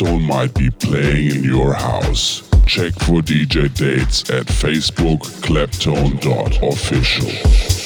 Claptone might be playing in your house. Check for DJ dates at Facebook claptone.official.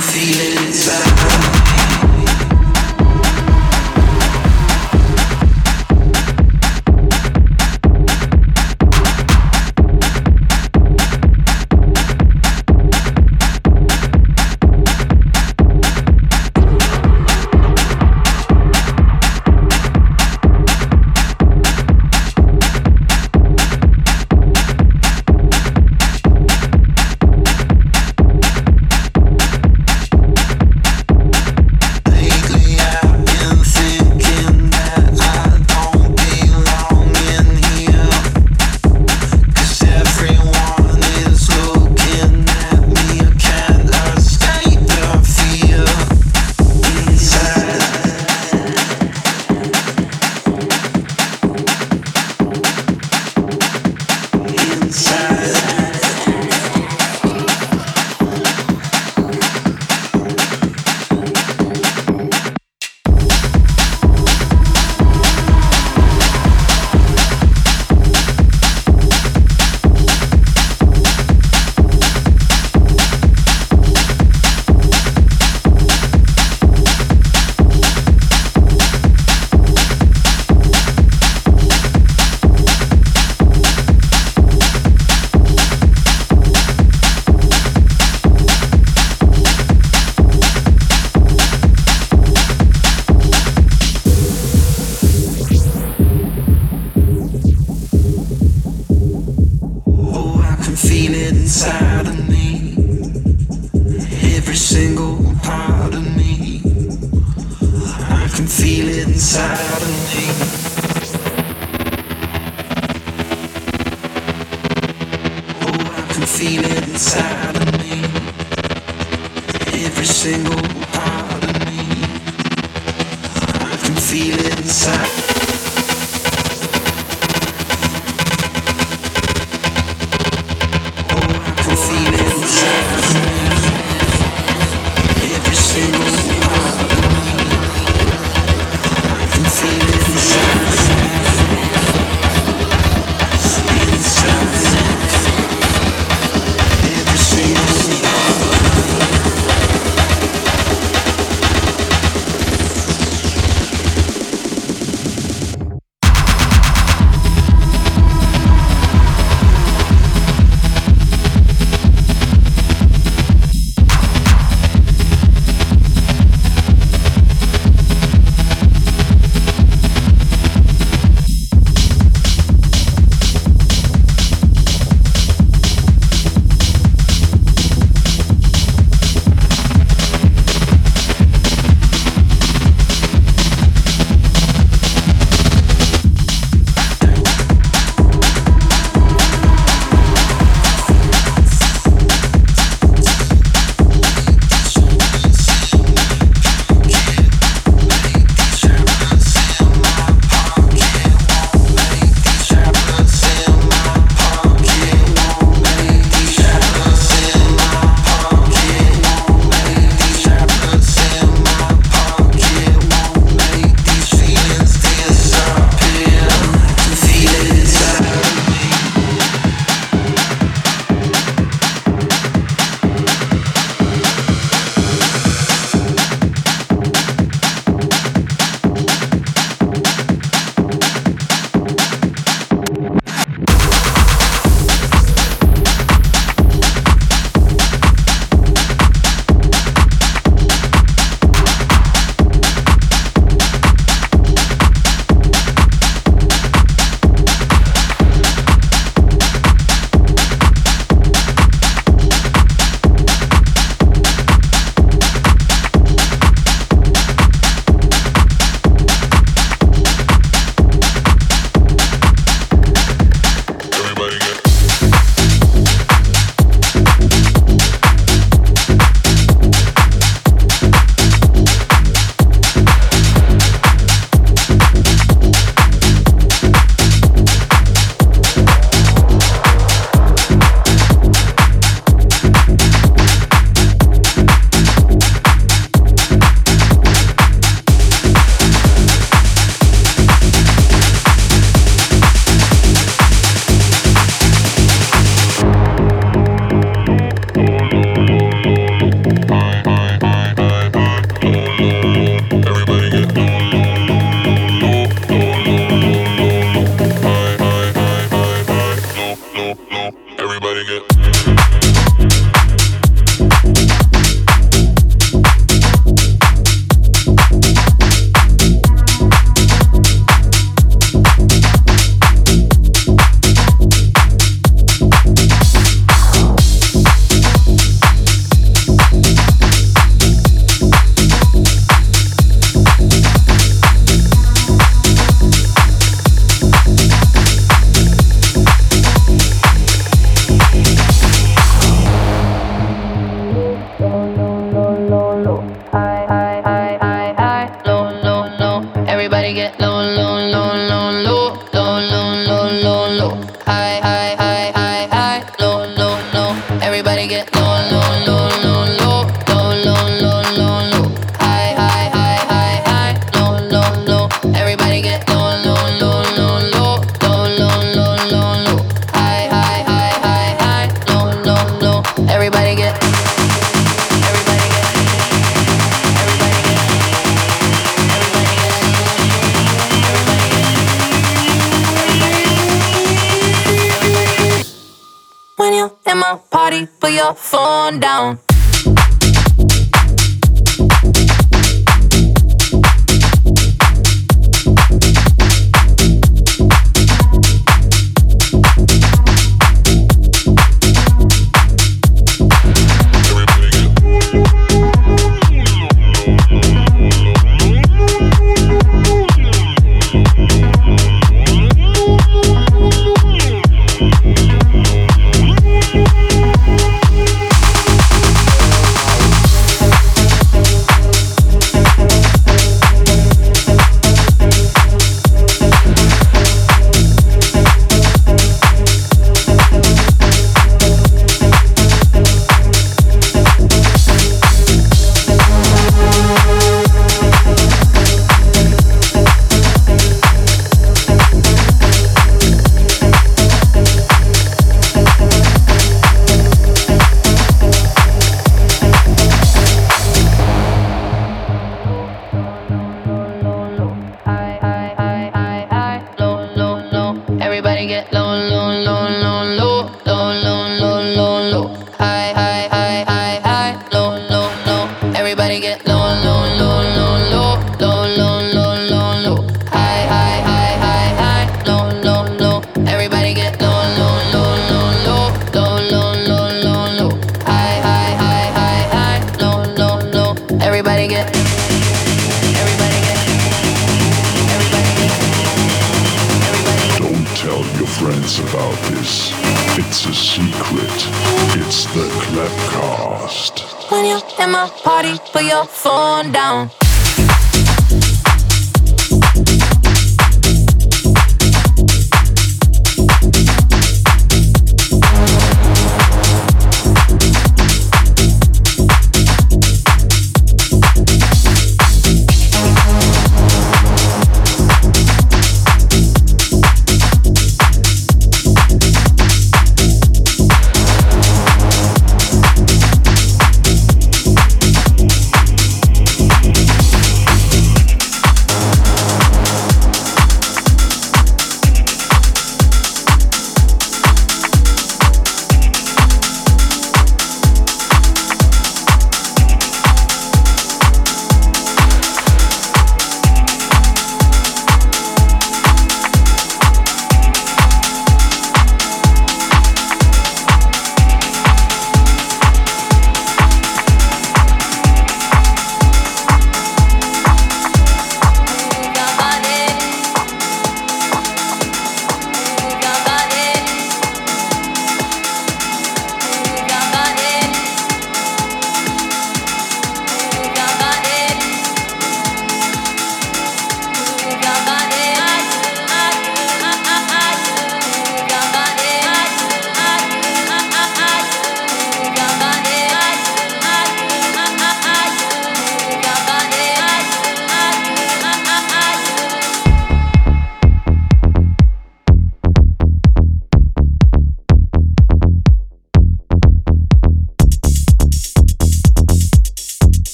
feeling inside. feel it inside of me. Every single part of me. I can feel it inside. It's the Clapcast. In my party, put your phone down.